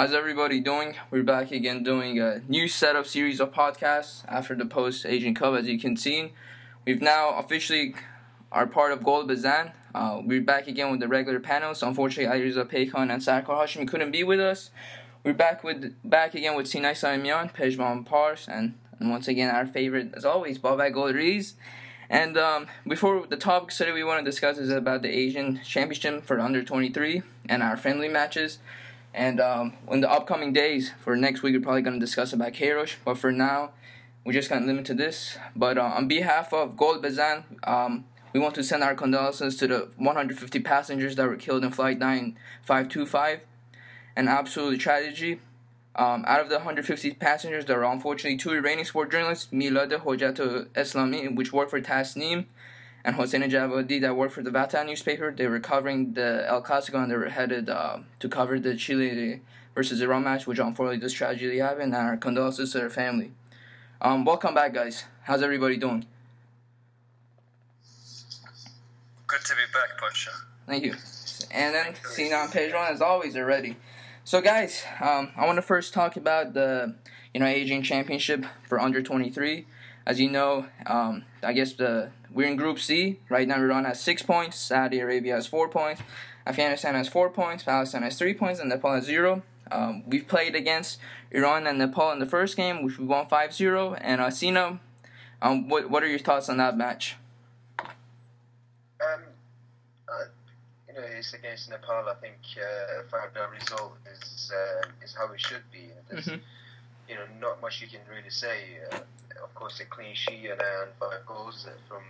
How's everybody doing? We're back again doing a new set of series of podcasts after the post Asian Cup. As you can see, we've now officially are part of Gold Bazan. Uh, we're back again with the regular panel. So unfortunately, Ayriza Pekhan and Sarkar Hashimi couldn't be with us. We're back with back again with Sinai Saimian, Pejman Pars, and, and once again our favorite as always, Babak Golriz. And um, before the topic today we want to discuss is about the Asian Championship for under 23 and our friendly matches. And um, in the upcoming days for next week, we're probably going to discuss about Queiroz. But for now, we're just going to limit to this. But uh, on behalf of Gold Bazan, um, we want to send our condolences to the 150 passengers that were killed in Flight 9525. An absolute tragedy. Um, out of the 150 passengers, there are unfortunately two Iranian sport journalists, Milad Hojat Eslami, which worked for Tasnim, and Hossein Javadi, that work for the Vatan newspaper. They were covering the El Clasico and they were headed uh, to cover the Chile versus Iran match, which unfortunately this tragedy happened, and our condolences to their family. Um, welcome back, guys. How's everybody doing? Good to be back, Pasha. Thank you. And then Sinan Pedron, as always, are ready. So, guys, um, I want to first talk about the you know Asian Championship for under 23. As you know, um, I guess the we're in Group C right now. Iran has six points. Saudi Arabia has four points. Afghanistan has four points. Palestine has three points, and Nepal has zero. Um, we've played against Iran and Nepal in the first game, which we won 5-0. And uh, Sina, um, what what are your thoughts on that match? Um, You know, it's against Nepal. I think uh, a five result is uh, is how it should be. You know, not much you can really say. Uh, of course, a clean sheet and, uh, five goals from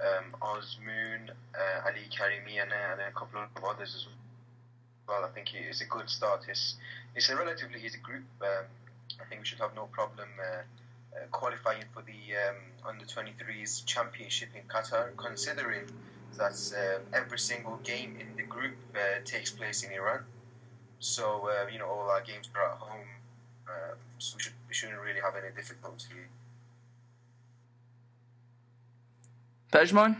um, Azmoun, uh, Ali Karimi, and, uh, and, a couple of others as well. I think it's a good start. It's it's a relatively easy group. Um, I think we should have no problem. qualifying for the um, under 23s championship in Qatar, considering that uh, every single game in the group uh, takes place in Iran. So uh, you know all our games are at home, uh, so we, should, we shouldn't really have any difficulty. Pejman.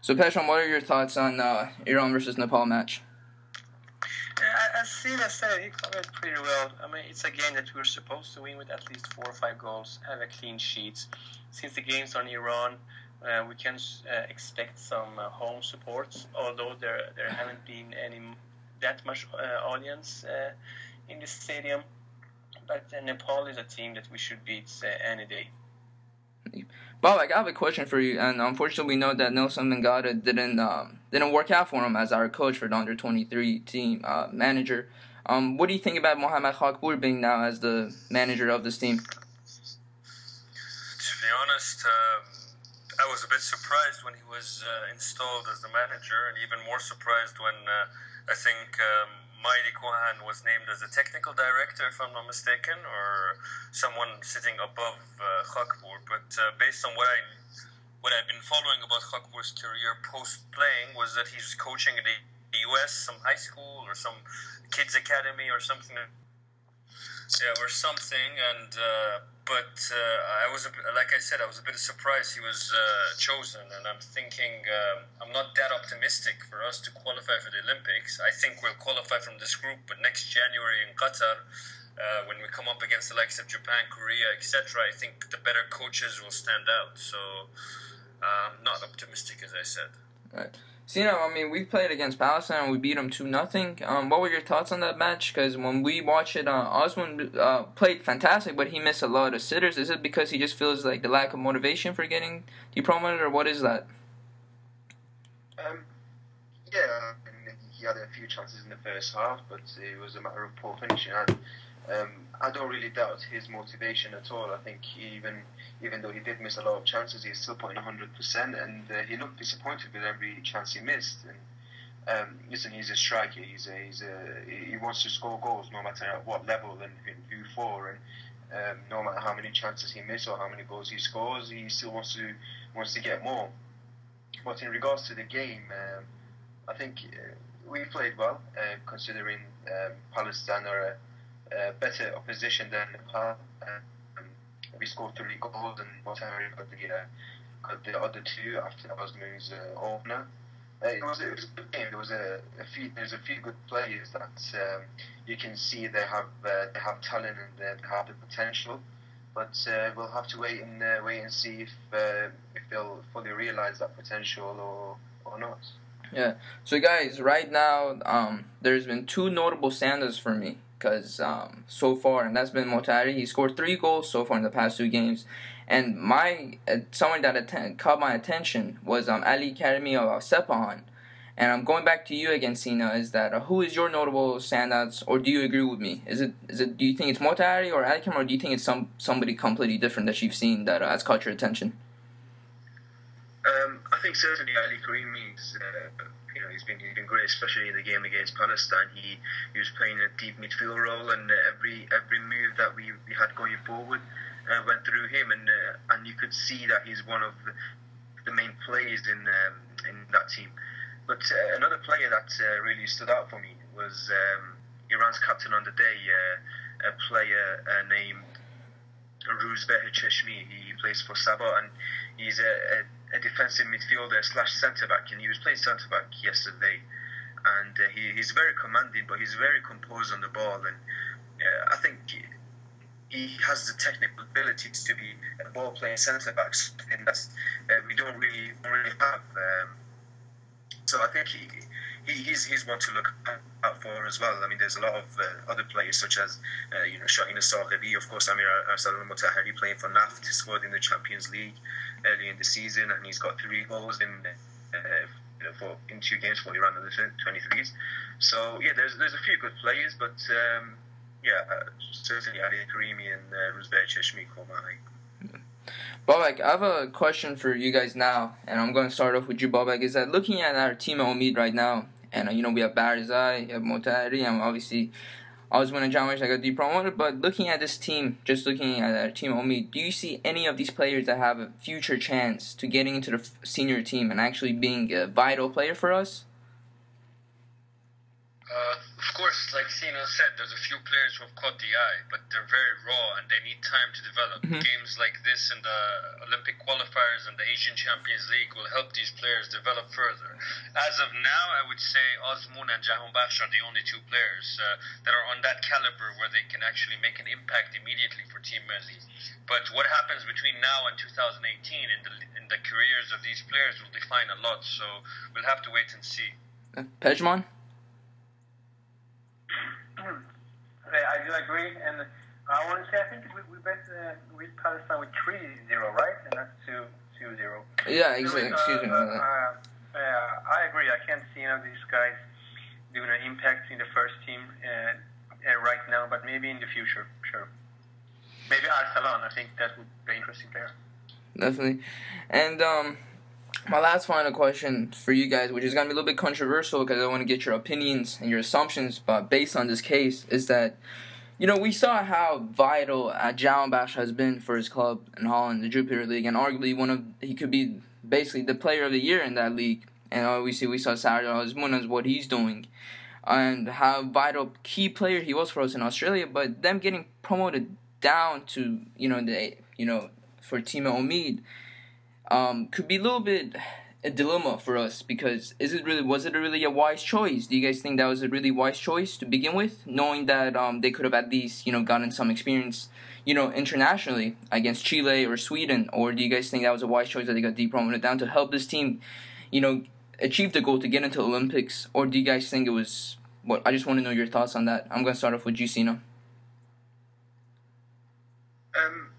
So Pejman, what are your thoughts on uh, Iran versus Nepal match? Yeah, as Sina said, he covered pretty well. I mean, it's a game that we're supposed to win with at least four or five goals, have a clean sheet. Since the game's on Iran, uh, we can uh, expect some uh, home support, although there there haven't been any that much uh, audience uh, in the stadium. But uh, Nepal is a team that we should beat any day. Bob, I have a question for you, and unfortunately, we know that Nelo Vingada didn't um, didn't work out for him as our coach for the under twenty three team manager. Um, what do you think about Mohammad Khakpour being now as the manager of this team? To be honest. Um I was a bit surprised when he was uh, installed as the manager, and even more surprised when uh, I think um, Mayeli Kohan was named as a technical director, if I'm not mistaken, or someone sitting above uh, Khakpour. But uh, based on what I what I've been following about Khakpour's career post playing was that he's coaching in the U.S. some high school or some kids academy or something yeah, or something. And uh, but uh, I was like I said, I was a bit surprised he was uh, chosen, and I'm thinking um, I'm not that optimistic for us to qualify for the Olympics. I think we'll qualify from this group, but next January in Qatar. Uh, when we come up against the likes of Japan, Korea, etc., I think the better coaches will stand out. So, I'm um, not optimistic, as I said. Right. So, you know, I mean, we played against Palestine and we beat them 2 nothing. Um, what were your thoughts on that match? Because when we watched it, uh, uh, played fantastic, but he missed a lot of sitters. Is it because he just feels like the lack of motivation for getting depromoted, or what is that? Um, yeah, he had a few chances in the first half, but it was a matter of poor finishing. And, um, I don't really doubt his motivation at all. I think even even though he did miss a lot of chances, he's still putting 100%, and uh, he looked disappointed with every chance he missed. And um, listen, he's a striker. He's a, he's a he wants to score goals no matter at what level and, and who for, and um, no matter how many chances he misses or how many goals he scores, he still wants to wants to get more. But in regards to the game, um, I think uh, we played well, uh, considering um, Palestine are better opposition than Nepal. Um, we scored three goals and Montenegro got the, uh, got the other two after Azmoun's uh, opener. uh, it was it was a good game. There was a, a few there's a few good players that um, you can see they have uh, they have talent and they have the potential. But uh, we'll have to wait and uh, wait and see if uh, if they'll fully realize that potential or or not. Yeah. So guys, right now, um, there's been two notable standouts for me because um, so far, and that's been Motahari. He scored three goals so far in the past two games, and my uh, someone that atten- caught my attention was um, Ali Karimi of Sepahan. And I'm going back to you again, Sina. Is that uh, who is your notable standouts, or do you agree with me? Is it is it? Do you think it's Motahari or Ali Karimi, or do you think it's some somebody completely different that you've seen that uh, has caught your attention? Um, I think certainly Ali Karimi is, uh, he's been he's been great, especially in the game against Palestine. He he was playing a deep midfield role, and uh, every every move that we, we had going forward uh, went through him, and uh, and you could see that he's one of the, the main players in um, in that team. But uh, another player that uh, really stood out for me was um, Iran's captain on the day, uh, a player named Rouzbeh Cheshmi. He plays for Saba, and he's a, a a defensive midfielder slash centre back, and he was playing centre back yesterday. And uh, he, he's very commanding, but he's very composed on the ball, and uh, I think he, has the technical ability to be a ball playing centre back, and that's uh, we don't really don't really have. Um, so I think he, he he's, he's one to look out for as well. I mean, there's a lot of uh, other players such as uh, you know Shaheen Sahabi, of course, Amir Arsalan Motahari playing for Naft, scored in the Champions League early in the season, and he's got three goals in uh, for in two games for Iran in the 23s. So yeah, there's there's a few good players, but um, yeah, uh, certainly Ali Karimi and uh, Rouzbeh Cheshmi Komai. Babak, I have a question for you guys now, and I'm going to start off with you, Babak. Is that looking at our team at Omid right now, and uh, you know we have Barzai, we have Motahari, and obviously I was winning John Wish, I got depromoted. But looking at this team, just looking at our team Omid, do you see any of these players that have a future chance to getting into the senior team and actually being a vital player for us? Uh, of course, like Sina said, there's a few players who have caught the eye, but they're very raw and they need time to develop. Mhm. Games like this and the Olympic qualifiers and the Asian Champions League will help these players develop further. As of now, I would say Azmoun and Jahanbakhsh are the only two players uh, that are on that caliber where they can actually make an impact immediately for Team Melli. But what happens between now and 2018 in the, in the careers of these players will define a lot, so we'll have to wait and see. Uh, Pejman? I do agree, and I want to say I think we, we bet uh, with Palestine with 3-0, right? And not 2 2-0. Yeah, exactly. Uh, Excuse me. Uh, uh, uh, I agree. I can't see any of these guys doing an impact in the first team uh, uh, right now, but maybe in the future, sure. Maybe Arsalan, I think that would be an interesting player. Definitely. And um, my last final question for you guys, which is going to be a little bit controversial because I want to get your opinions and your assumptions, but based on this case, is that, you know, we saw how vital uh, Jahanbakhsh has been for his club in Holland, the Jupiler League, and arguably one of, he could be basically the player of the year in that league. And obviously, we saw Sardar Azmoun what he's doing and how vital key player he was for us in Australia, but them getting promoted down to, you know, the, you know, for Team Omid um, could be a little bit a dilemma for us because is it really was it really a wise choice? Do you guys think that was a really wise choice to begin with, knowing that um, they could have at least you know gotten some experience, you know, internationally against Chile or Sweden, or do you guys think that was a wise choice that they got depromoted down to help this team, you know, achieve the goal to get into Olympics, or do you guys think it was? What I just want to know your thoughts on that. I'm gonna start off with you, Um,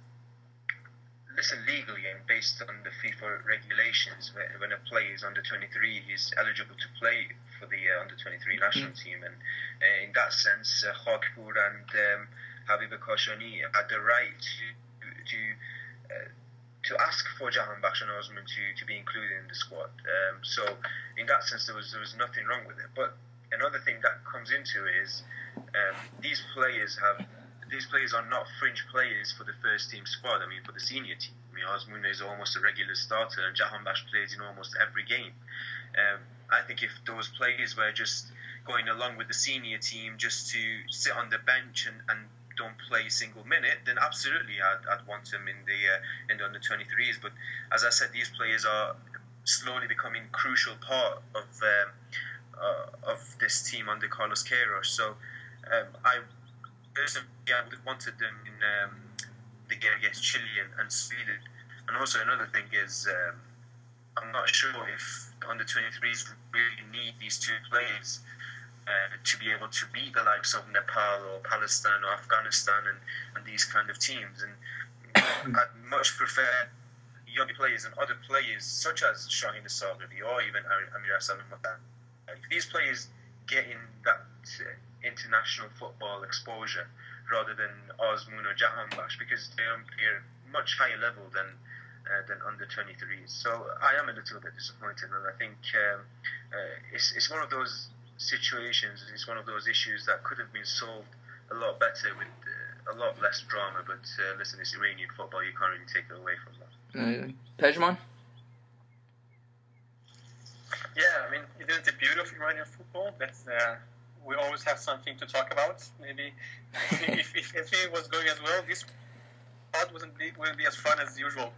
listen, legally and based on the FIFA regulations, when- a player is under 23, he's eligible to play for the uh, under 23 national team. And uh, in that sense, uh, Khakpur and um, Habib had the right to to uh, to ask for Jahan Bakhsh and Azmoun to, to be included in the squad. Um, so in that sense, there was there was nothing wrong with it. But another thing that comes into it is um, these players have these players are not fringe players for the first team squad. I mean, for the senior team. I mean, Azmoun is almost a regular starter, and Jahan Bakhsh plays in almost every game. Um, I think if those players were just going along with the senior team just to sit on the bench and, and don't play a single minute, then absolutely I'd, I'd want them in the uh, in the under 23s. But as I said, these players are slowly becoming crucial part of um, uh, of this team under Carlos Queiroz. So um, I personally I wanted them in um, the game against Chile and, Sweden. And also another thing is um, I'm not sure if under 23s really need these two players. Uh, to be able to beat the likes of Nepal or Palestine or Afghanistan and, and these kind of teams. And I'd much prefer young players and other players such as Shahin Saghiri or even Amir Hassan If these players get in that uh, international football exposure rather than Azmoun or Jahanbakhsh because they're, they're much higher level than uh, than under 23s. So I am a little bit disappointed, and I think um, uh, it's, it's one of those situations, it's one of those issues that could have been solved a lot better with uh, a lot less drama. But uh, listen, it's Iranian football; you can't really take it away from that. Uh, Pejman? Yeah, I mean, isn't the beauty of Iranian football? That's uh, we always have something to talk about. Maybe if, if everything was going as well, this pod wouldn't be, wouldn't be as fun as usual.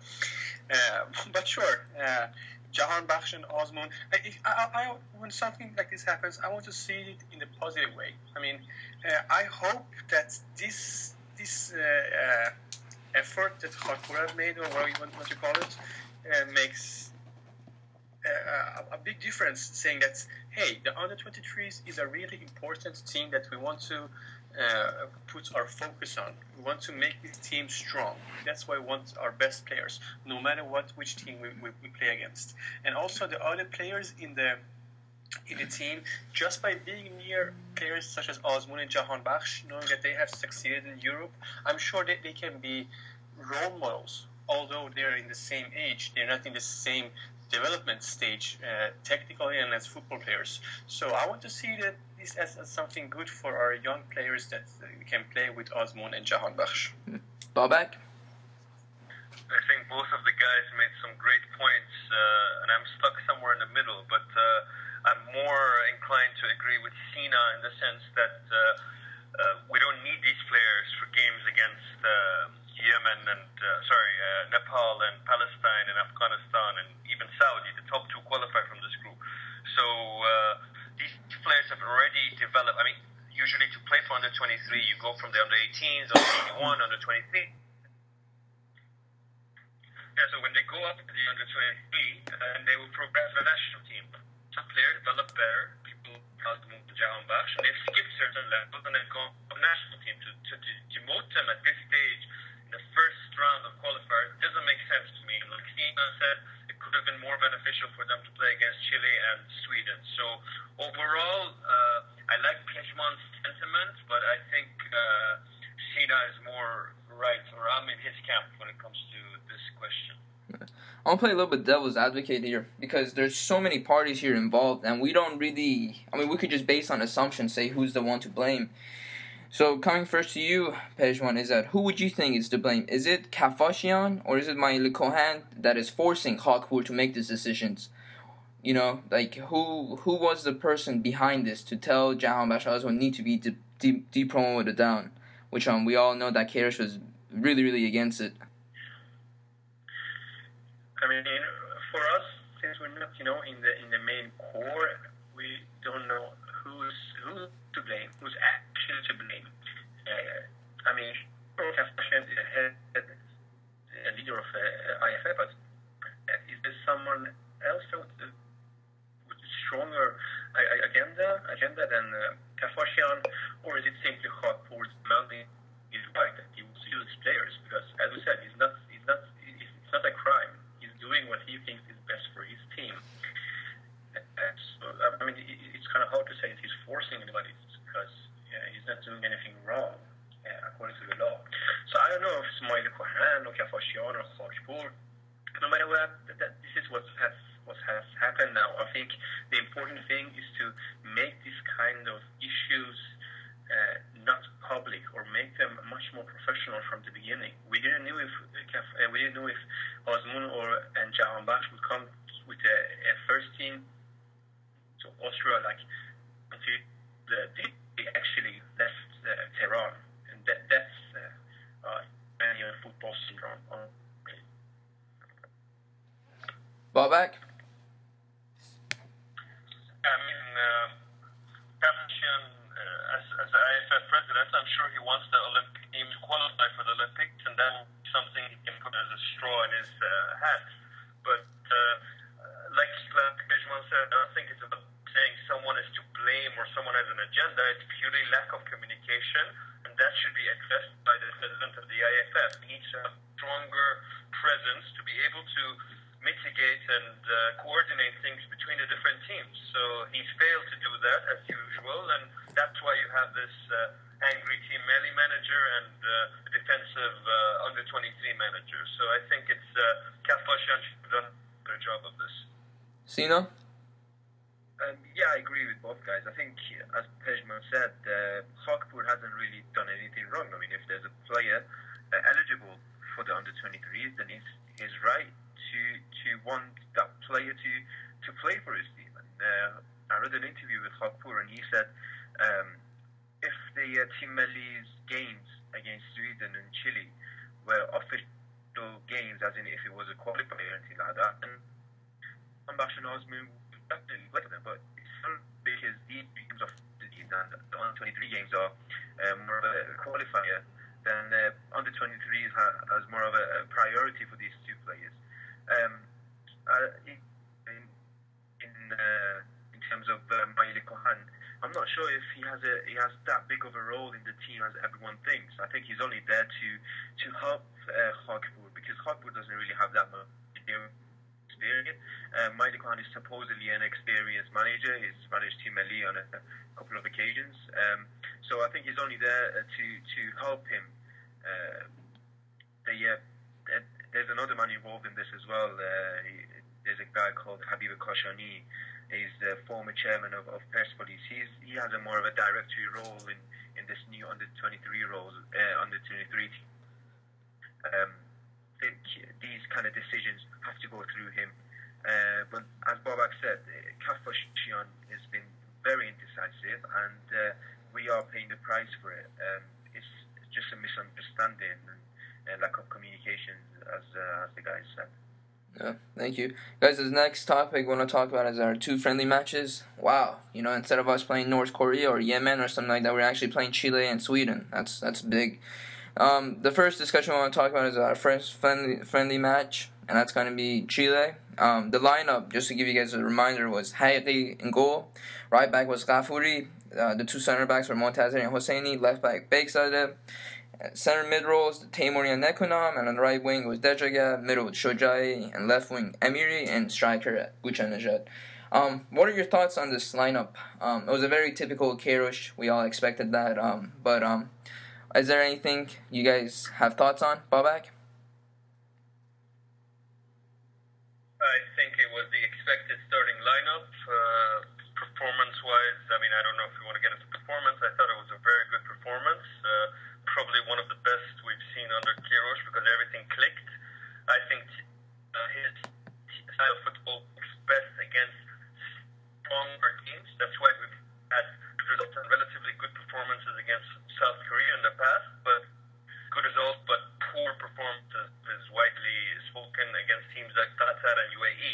Uh, but sure, uh, Jahanbakhsh and Azmoun. I, I, I, when something like this happens, I want to see it in a positive way. I mean, uh, I hope that this this uh, uh, effort that Khakpour made, or whatever you want, what you call it, uh, makes a, a, big difference. Saying that, hey, the under 23s is a really important team that we want to uh, put our focus on. We want to make this team strong. That's why we want our best players, no matter what which team we, we, we play against. And also the other players in the in the team, just by being near players such as Azmoun and Jahanbakhsh, knowing that they have succeeded in Europe, I'm sure that they can be role models. Although they're in the same age, they're not in the same development stage, uh, technically and as football players. So I want to see that this as, as something good for our young players that we can play with Azmoun and Jahanbakhsh. Babak? I think both of the guys made some great points, uh, and I'm stuck somewhere in the middle. But uh, I'm more inclined to agree with Sina in the sense that uh, uh we don't need these players for games against uh, Yemen and uh, sorry uh, Nepal and Palestine and Afghanistan and even Saudi. The top two qualify from this group. So uh, these players have already developed. I mean, usually to play for under 23, you go from the under 18s, under 21, under 23 yeah, so when they go up to the under 23, and they will progress the national team. Some players develop better, people call them Jahanbakhsh, and they've skipped certain levels and then the national team. To, to, to demote them at this stage the first round of qualifiers doesn't make sense to me. Like Sina said, it could have been more beneficial for them to play against Chile and Sweden. So overall, uh, I like Pejman's sentiment, but I think uh, Sina is more right, or I'm in his camp when it comes to this question. I want to play a little bit devil's advocate here because there's so many parties here involved, and we don't really. I mean, we could just based on assumptions say who's the one to blame. So coming first to you, Pejman, is that who would you think is to blame? Is it Kafashian or is it Mayeli Kohan that is forcing Khakpour to make these decisions? You know, like who who was the person behind this to tell Jahanbakhsh Azmoun need to be de- de- depromoted down? which um we all know that Queiroz was really really against it. I mean, for us, since we're not you know in the in the main core, we don't know who's who to blame, who's actually to blame. Uh, I mean, Kafashian is a leader of uh, IFF, but uh, is there someone else with, a stronger agenda agenda than uh, Kafashian, or is it simply hot Khakpour's demanding his right that he wants to use players? Because, as we said, he's not, he's not, it's not a crime. He's doing what he thinks is best for his team. And so, I mean, it's kind of hard to say that he's forcing anybody because yeah, he's not doing anything wrong yeah, according to the law. So I don't know if it's Mayeli Kohan or Kafashian or Khakpour. No matter what, that, this is what has what has happened now. I think the important thing is to make these kind of issues uh, not public or make them much more professional from the beginning. We didn't know if uh, we didn't know if Azmoun or and Jahanbakhsh would come with a, a first team to Austria like until the, they actually left uh, Tehran, and that, that's uh, uh, football syndrome. Babak? wants the Olympic team to qualify for the Olympics, and then something he can put as a straw in his uh, hat. But uh, like like Pejman said, I don't think it's about saying someone is to blame or someone has an agenda. It's purely lack of and that should be addressed by the president of the IFF. He needs have stronger presence to be able to mitigate and uh, coordinate things between the different teams. So he's failed to do that as usual, and that's why you have this uh, angry team Melli manager and uh, defensive uh, under 23 manager. So I think it's uh, Kafashian should have done a better job of this. Sina? Um, yeah, I agree with both guys. I think, as Pejman said, uh, hasn't really done anything wrong. I mean, if there's a player uh, eligible for the under 23s, then it's his right to to want that player to to play for his team. And uh, I read an interview with Khakpour, and he said um, if the uh, Team Melli's games against Sweden and Chile were official games, as in if it was a qualifier or anything like that, then Ambassador Osman definitely play them. But because these games are and the under 23 games are um, more of a qualifier, then uh, under 23s has more of a, a priority for these two players. Um, uh, in in, uh, in terms of uh, Mayeli Kohan, I'm not sure if he has a he has that big of a role in the team as everyone thinks. I think he's only there to to help uh, Khakpour because Khakpour doesn't really have that much experience. Uh, Mayeli Kohan is supposedly an experienced manager. He's managed Team Melli on a, a couple of occasions. Um, so I think he's only there uh, to to help him. Uh, uh, there's another man involved in this as well. Uh, he, there's a guy called Habib Kashani. He's the former chairman of, of Persepolis. He's, he has a more of a directory role in, in this new under 23 roles, uh, under 23. Um, think these kind of decisions have to go through him. Uh, but as Babak said, Kafashian has been very indecisive, and uh, we are paying the price for it. Um, it's just a misunderstanding and, and lack of communication, as uh, as the guys said. Yeah, thank you. Guys, the next topic we want to talk about is our two friendly matches. Wow, you know, instead of us playing North Korea or Yemen or something like that, we're actually playing Chile and Sweden. That's that's big. Um, the first discussion I want to talk about is our first friendly friendly match, and that's going to be Chile. Um, the lineup, just to give you guys a reminder, was Haghighi in goal. Right back was Ghafouri. Uh, the two center backs were Montazeri and Hosseini. Left back Bekzadeh. Center mid roles, Teimouri and Nekounam, and on the right wing was Dejagah, middle with Shojai, and left wing Amiri, and striker Ghoochannejhad. Um, what are your thoughts on this lineup? Um, it was a very typical Queiroz. We all expected that. Um, but um, is there anything you guys have thoughts on, Babak? I think it was the expected starting lineup. Uh, performance wise, I mean, I don't know if we want to get into performance. I thought it was a very good performance. Uh, probably one of the best we've seen under Queiroz because everything clicked. I think uh, his style of football works best against stronger teams. That's why we've had results and relatively good performances against South Korea in the past, but good results, but poor performances is widely spoken against teams like Qatar and UAE.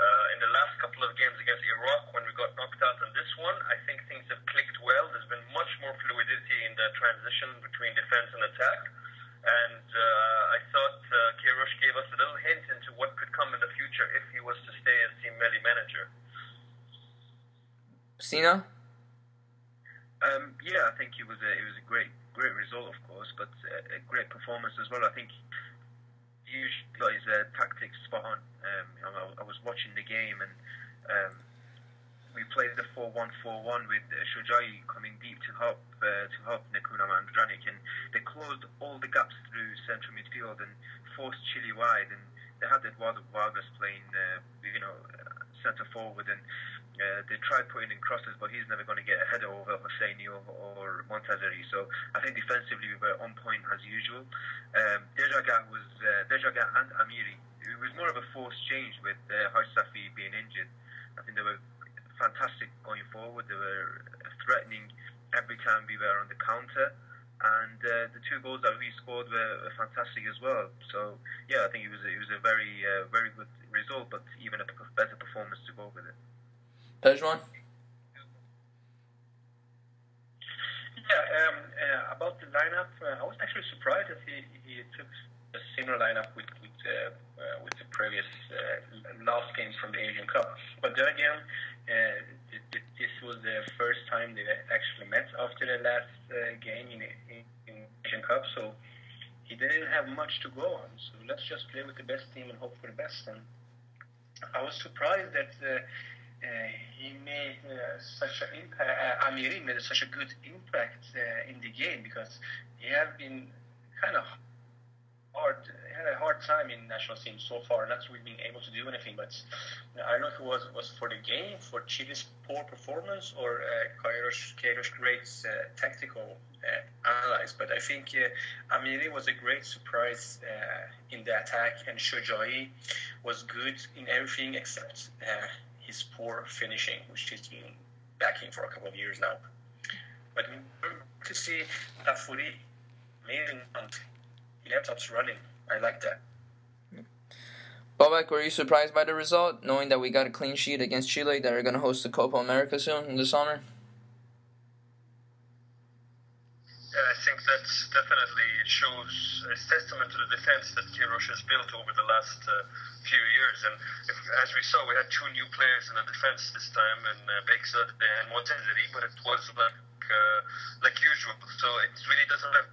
Uh, in the last couple of games against Iraq, when we got knocked out in this one, I think things have clicked well. There's been much more fluidity in the transition between defense and attack. And uh, I thought uh, Queiroz gave us a little hint into what could come in the future if he was to stay as Team Melli manager. Sina? Um, yeah, I think it was a it was a great great result, of course, but a, a great performance as well. I think usually got his uh, tactics spot on. Um, I, I, was watching the game and um, we played the 4-1-4-1 with uh, Shojai coming deep to help uh, to help Nekounam and Vranic, and they closed all the gaps through central midfield and forced Chile wide. And they had Eduardo Vargas playing, uh, you know, centre forward and uh, they tried putting in crosses, but he's never going to get a header over Hosseini or, or Montazeri. So I think defensively we were on point as usual. Um, was uh, and Amiri. It was more of a forced change with uh, being injured. I think they were fantastic going forward. They were threatening every time we were on the counter. And uh, the two goals that we scored were fantastic as well. So yeah, I think it was it was a very uh, very good result, but even a better performance to go with it. Pejman? Yeah, um, uh, about the lineup, uh, I was actually surprised that he, he took a similar lineup with with, uh, uh, with the previous uh, last games from the Asian Cup. But then again, uh, it, it, this was the first time they actually met after the last uh, game in, in, in Asian Cup, so he didn't have much to go on. So let's just play with the best team and hope for the best. And I was surprised that. Uh, he made uh, such an impact. Uh, Amiri made such a good impact uh, in the game because he had been kind of hard, had a hard time in national team so far, not really being able to do anything. But I don't know if it was was for the game, for Chile's poor performance, or uh, Queiroz, great uh, tactical uh, analyze. But I think uh, Amiri was a great surprise uh, in the attack, and Shojai was good in everything except uh, his poor finishing, which he's been backing for a couple of years now. But to see Tafuri amazing month laptops running. I like that. Babak, were you surprised by the result, knowing that we got a clean sheet against Chile that are going to host the Copa America soon in the summer? Yeah, I think that definitely shows a testament to the defense that Queiroz has built over the last uh, few years. And if, as we saw, we had two new players in the defense this time, and uh, and Montazeri, but it was like uh, like usual. So it really doesn't have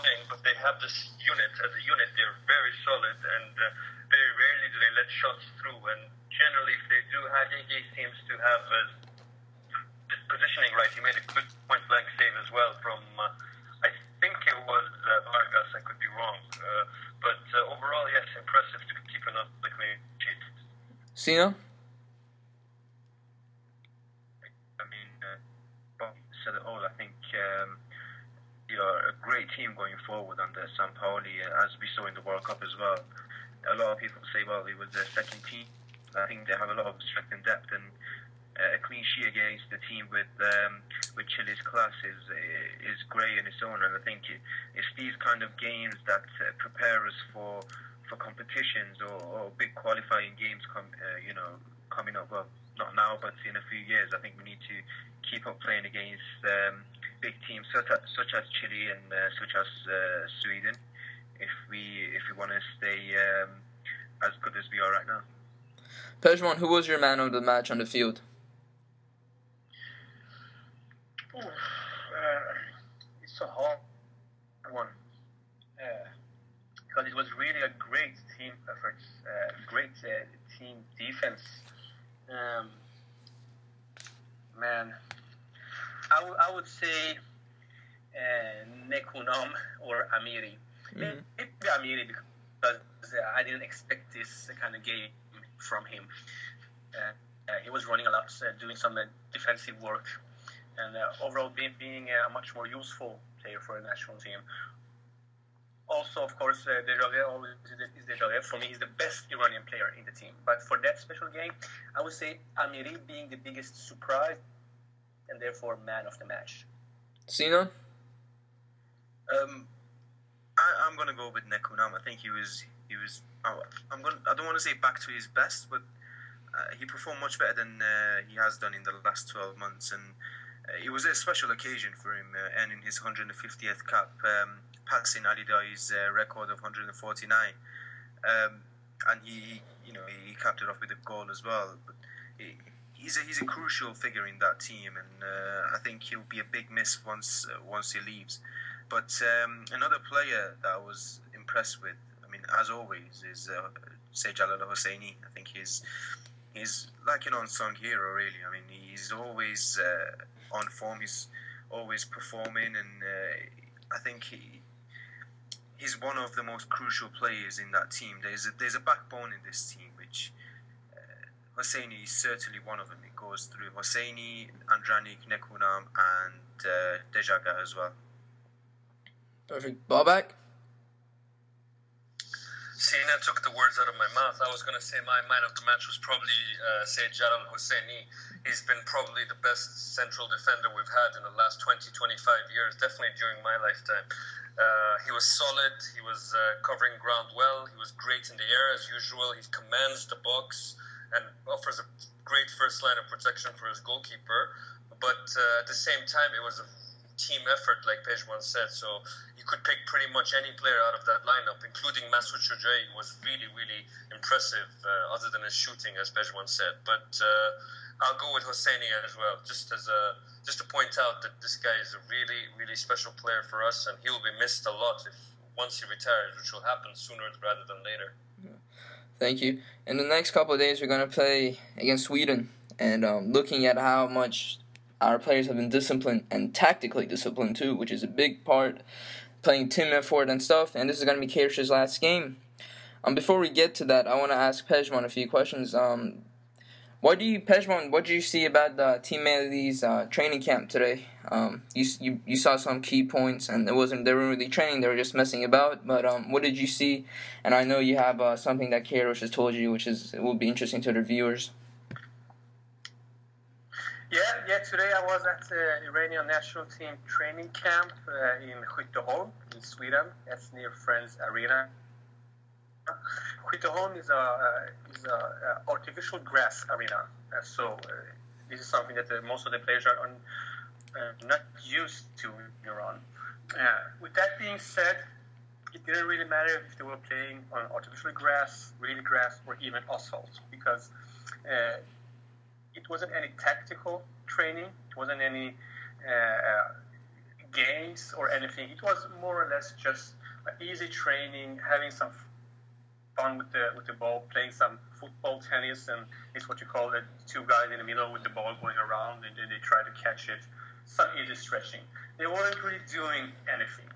playing, but they have this unit. As a unit, they're very solid, and uh, very rarely do they let shots through. And generally, if they do, Haghighi seems to have uh, positioning right. He made a good point blank save as well from, uh, I think it was uh, Vargas. I could be wrong, uh, but uh, overall, yes, impressive to keep enough the clean sheet. Sina. I mean, uh, Bob said it all. I think. Um, we are a great team going forward under Sampaoli, as we saw in the World Cup as well. A lot of people say, well, it was their second team. I think they have a lot of strength and depth, and uh, a clean sheet against the team with um, with Chile's class is is great in its own. And I think it's these kind of games that uh, prepare us for for competitions or, or big qualifying games. Com- uh, you know, coming up. Well, not now, but in a few years. I think we need to keep up playing against. Um, big teams such as, such as Chile and uh, such as uh, Sweden if we if we want to stay um, as good as we are right now. Pejman, who was your man of the match on the field? Ooh, uh, it's a hard one uh, because it was really a great team effort, uh, great uh, team defense. Um, man, I, w- I would say uh, Nekounam or Amiri. Mhm. Maybe Amiri because uh, I didn't expect this kind of game from him. Uh, uh, he was running a lot, uh, doing some uh, defensive work, and uh, overall being, being a much more useful player for a national team. Also, of course, uh, Dejagah always is Dejagah. For me, he's the best Iranian player in the team. But for that special game, I would say Amiri being the biggest surprise and therefore man of the match. Sina? Um, I, I'm gonna go with Nekounam. I think he was he was. oh, I'm gonna. I don't want to say back to his best, but uh, he performed much better than uh, he has done in the last 12 months, and uh, it was a special occasion for him, uh, earning his 150th cap, um, passing Ali Daei's uh, record of 149. Um, and he, you know, he capped it off with a goal as well. But he, he's a he's a crucial figure in that team, and uh, I think he'll be a big miss once uh, once he leaves. But um, another player that I was impressed with, I mean, as always, is uh, Seyid Jalal Hosseini. I think he's he's like an unsung hero, really. I mean, he's always uh, on form. He's always performing, and uh, I think he. He's one of the most crucial players in that team. There's a, there's a backbone in this team, which Hosseini is certainly one of them. It goes through Hosseini, Andranik, Nekounam, and uh, Dejagah as well. Perfect. Babak? Sina took the words out of my mouth. I was going to say my man of the match was probably uh, Seyid Jalal Hosseini. He's been probably the best central defender we've had in the last 20, 25 years, definitely during my lifetime. Uh, he was solid. He was uh, covering ground well. He was great in the air as usual. He commands the box and offers a great first line of protection for his goalkeeper. But uh, at the same time, it was a team effort, like Pejman said. So you could pick pretty much any player out of that lineup, including Masoud Shojaei, was really, really impressive, uh, other than his shooting, as Pejman said. But uh, I'll go with Hosseini as well, just as a just to point out that this guy is a really, really special player for us, and he will be missed a lot if once he retires, which will happen sooner rather than later. Thank you. In the next couple of days, we're going to play against Sweden, and um, looking at how much our players have been disciplined and tactically disciplined too, which is a big part. Playing team effort and stuff, and this is going to be Queiroz's last game. Um, before we get to that, I want to ask Pejman a few questions. Um, what do you, Pejman? What do you see about the Team Melli's uh, training camp today? Um, you, you you saw some key points, and it wasn't they weren't really training; they were just messing about. But um, what did you see? And I know you have uh, something that Queiroz has told you, which is it will be interesting to the viewers. Yeah, yeah. Today I was at the Iranian national team training camp uh, in Skytteholm in Sweden. That's near Friends Arena. Skytteholm is a uh, is a uh, artificial grass arena. Uh, so uh, this is something that uh, most of the players are on, not used to in Iran. with that being said, it didn't really matter if they were playing on artificial grass, real grass, or even asphalt because it wasn't any tactical training. It wasn't any uh, games or anything. It was more or less just easy training, having some fun with the with the ball, playing some football, tennis, and it's what you call the two guys in the middle with the ball going around, and then they try to catch it. Some easy stretching. They weren't really doing anything.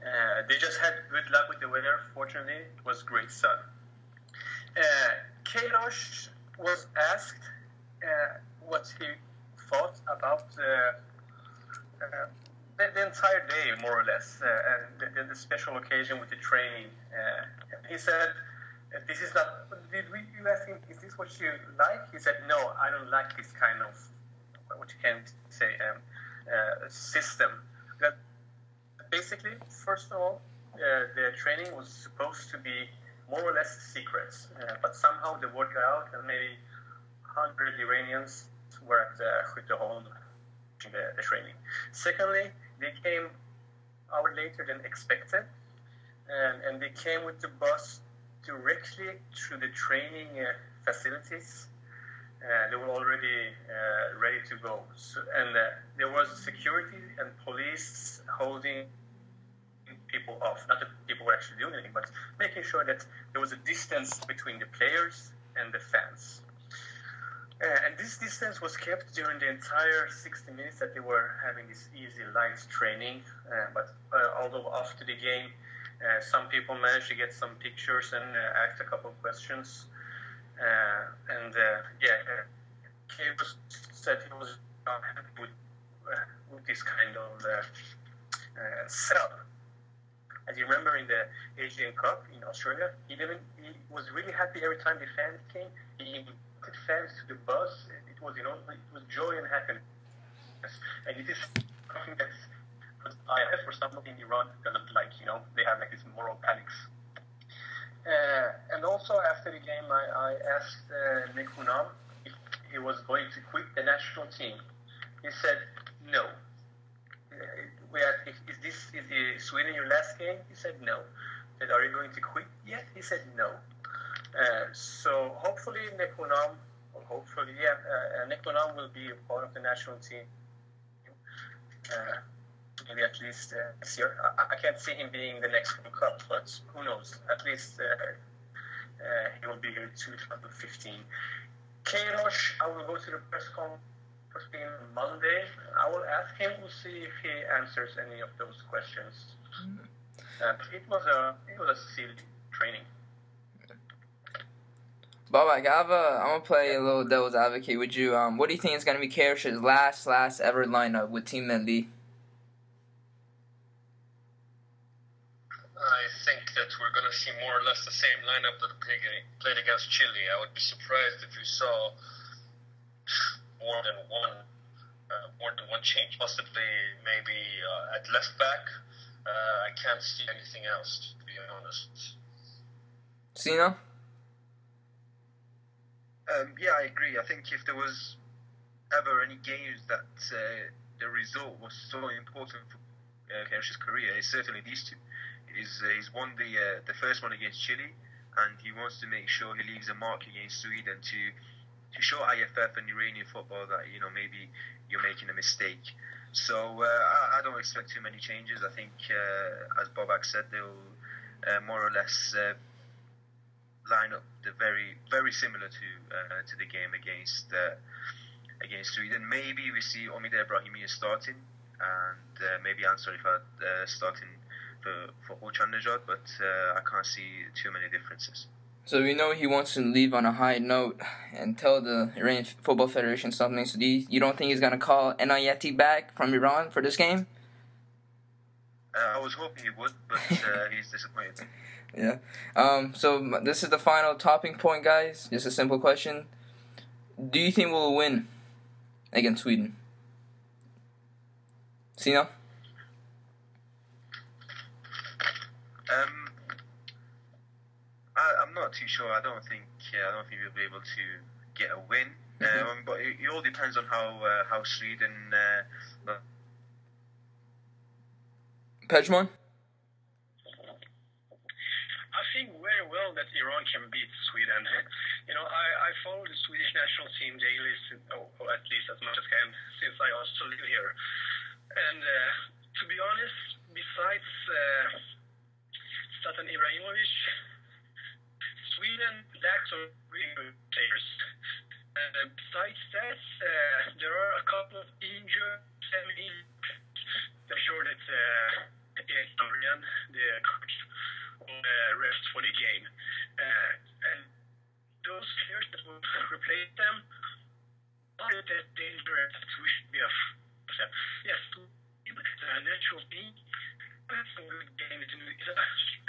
Uh, they just had good luck with the weather. Fortunately, it was great sun. Uh, Queiroz was asked uh, what he thought about uh, uh, the, the, entire day, more or less, and the, the, special occasion with the training. he said, "This is not." Did we? You ask him, "Is this what you like?" He said, "No, I don't like this kind of what you can say um, system." That basically, first of all, uh, the training was supposed to be more or less secret, uh, but somehow the word got out, and maybe 100 Iranians were at the Skytteholm the, the training. Secondly, they came hour later than expected, and, and they came with the bus directly to the training uh, facilities. Uh, they were already uh, ready to go. So, and uh, there was security and police holding people off. Not that people were actually doing anything, but making sure that there was a distance between the players and the fans. Uh, and this distance was kept during the entire 60 minutes that they were having this easy light training. Uh, but uh, although after the game, uh, some people managed to get some pictures and uh, ask a couple of questions. And yeah, uh, said he was happy with, with this kind of setup. As you remember in the Asian Cup in Australia, he, didn't, he was really happy every time the fans came. He fans to the bus. It was, you know, it was joy and happiness. And it is something that's IF or somebody in Iran doesn't like, you know, they have like these moral panics. Uh, and also after the game, I, I asked uh, Nekounam if he was going to quit the national team. He said no. Uh, we asked, is this is the Sweden your last game? He said no. I said, are you going to quit yet? He said no. Uh, so hopefully Nekounam hopefully, yeah, uh, Nekounam will be a part of the national team. Uh, maybe at least uh, this year. I, I, can't see him being the next World Cup, but who knows? At least uh, uh, he will be here in 2015. Queiroz, I will go to the press conference on Monday. I will ask him. We'll see if he answers any of those questions. Mm-hmm. Uh, it was a it was a silly training. But like I have a, I'm gonna play a little devil's advocate with you. Um, what do you think is gonna be Queiroz's last last ever lineup with Team Melli? I think that we're gonna see more or less the same lineup that played against Chile. I would be surprised if we saw more than one uh, more than one change. Possibly maybe uh, at left back. Uh, I can't see anything else to be honest. Sina. Um, yeah, I agree. I think if there was ever any games that uh, the result was so important for uh, career. It's certainly these two. He's, uh, he's won the uh, the first one against Chile, and he wants to make sure he leaves a mark against Sweden to to show IFF and Iranian football that you know maybe you're making a mistake. So uh, I, I, don't expect too many changes. I think, uh, as Babak said, they'll uh, more or less uh, line up the very very similar to uh, to the game against uh, against Sweden. Maybe we see Omid Ebrahimi starting and maybe Ansar Rifat starting for for Håkan Nejad, but I can't see too many differences. So we know he wants to leave on a high note and tell the Iranian Football Federation something. So do you, you don't think he's gonna call Enayati back from Iran for this game? Uh, I was hoping he would, but uh, he's disappointed. Yeah. Um. So this is the final topping point, guys. Just a simple question: Do you think we'll win against Sweden? Sina? Um. I, am not too sure. I don't think uh, I don't think we'll be able to get a win. Mm-hmm. Um, but it, it, all depends on how uh, how Sweden. Uh, Pejman? I think very well that Iran can beat Sweden. You know, I, I follow the Swedish national team daily, or at least as much as I can, since I also live here. And uh, to be honest, besides uh, Zlatan Ibrahimovic, Sweden lacks some really good players. Uh, besides that, uh, there are a couple of injured, semi I'm sure that uh, the coach, uh, rest for the game. Uh, and those players that will replace them are that dangerous we should be afraid. Yes, it's a natural being that's a good game. It's a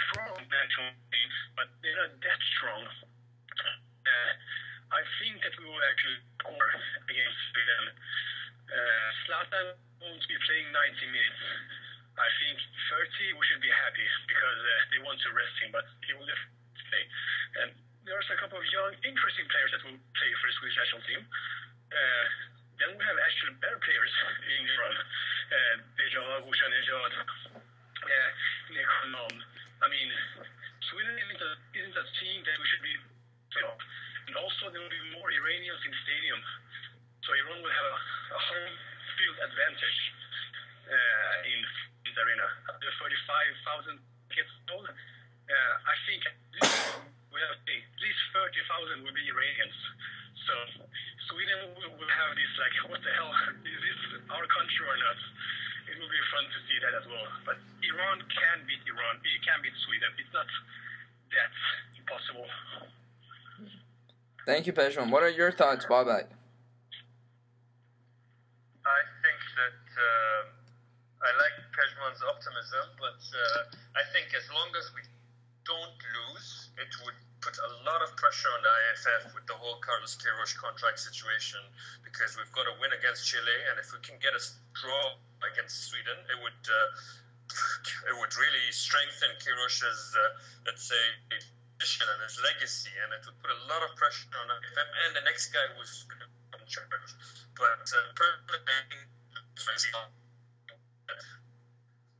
strong national team, but they're not that strong. Uh, I think that we will actually score against Sweden. Uh, Zlatan won't be playing 90 minutes. I think 30 we should be happy because uh, they want to rest him, but he will definitely play. And there's a couple of young, interesting players that will play for the Swedish national team. Uh, then we have actually better players in Iran. Uh, Bejad, Rushanejad, yeah, Nick I mean, Sweden isn't a, isn't a team that we should be you know. And also, there will be more Iranians in the stadium. So Iran will have a, a home field advantage uh, in, in the arena. Up to 35,000 kids old, uh, I think we have at least 30,000 will be Iranians. So Sweden will, will have this like, what the hell, is this our country or not? it will be fun to see that as well. But Iran can beat Iran. It can beat Sweden. It's not that impossible. Thank you, Pejman. What are your thoughts, Babak? I think that uh, I like Optimism, but uh, I think as long as we don't lose, it would put a lot of pressure on the IFF with the whole Carlos Queiroz contract situation because we've got to win against Chile, and if we can get a draw against Sweden, it would uh, it would really strengthen Queiroz's uh, let's say position and his legacy, and it would put a lot of pressure on IFF and the next guy who's going to come charge. But uh, personally,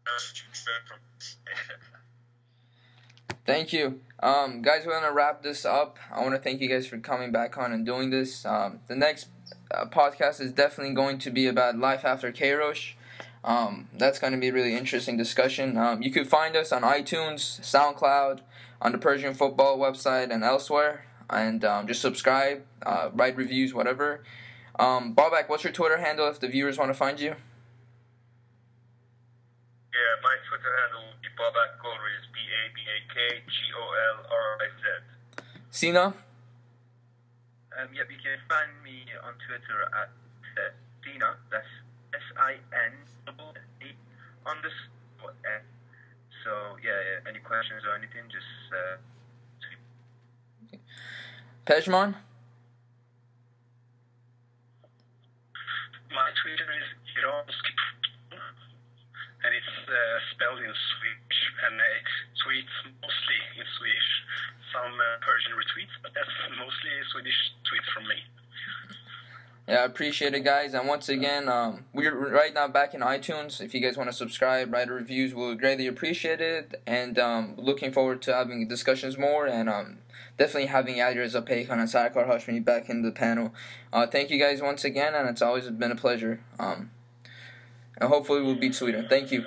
Thank you. Um, guys, we're going to wrap this up. I want to thank you guys for coming back on and doing this. Um, the next uh, podcast is definitely going to be about life after Queiroz. Um, that's going to be a really interesting discussion. Um, you can find us on iTunes, SoundCloud, on the Persian Football website, and elsewhere. And um, just subscribe, uh, write reviews, whatever. Um, Babak, what's your Twitter handle if the viewers want to find you? My Twitter handle will be Babak Golriz, B A B A K G O L R I Z. Sina? Um, yep, you can find me on Twitter at uh, Sina, that's S I N underscore N. So, yeah, any questions or anything, just. Uh, Pejman? My Twitter is it's uh, spelled in Swedish and uh, tweets mostly in Swedish. Some uh, Persian retweets, but that's mostly Swedish tweets from me. Yeah, I appreciate it, guys. And once again, um, we're right now back in iTunes. If you guys want to subscribe, write reviews, we'll greatly appreciate it. And um, looking forward to having discussions more and um, definitely having Alireza Peykan and Sarkar Hashmi back in the panel. Uh, thank you guys once again, and it's always been a pleasure. Um, and hopefully we'll beat Sweden. Thank you.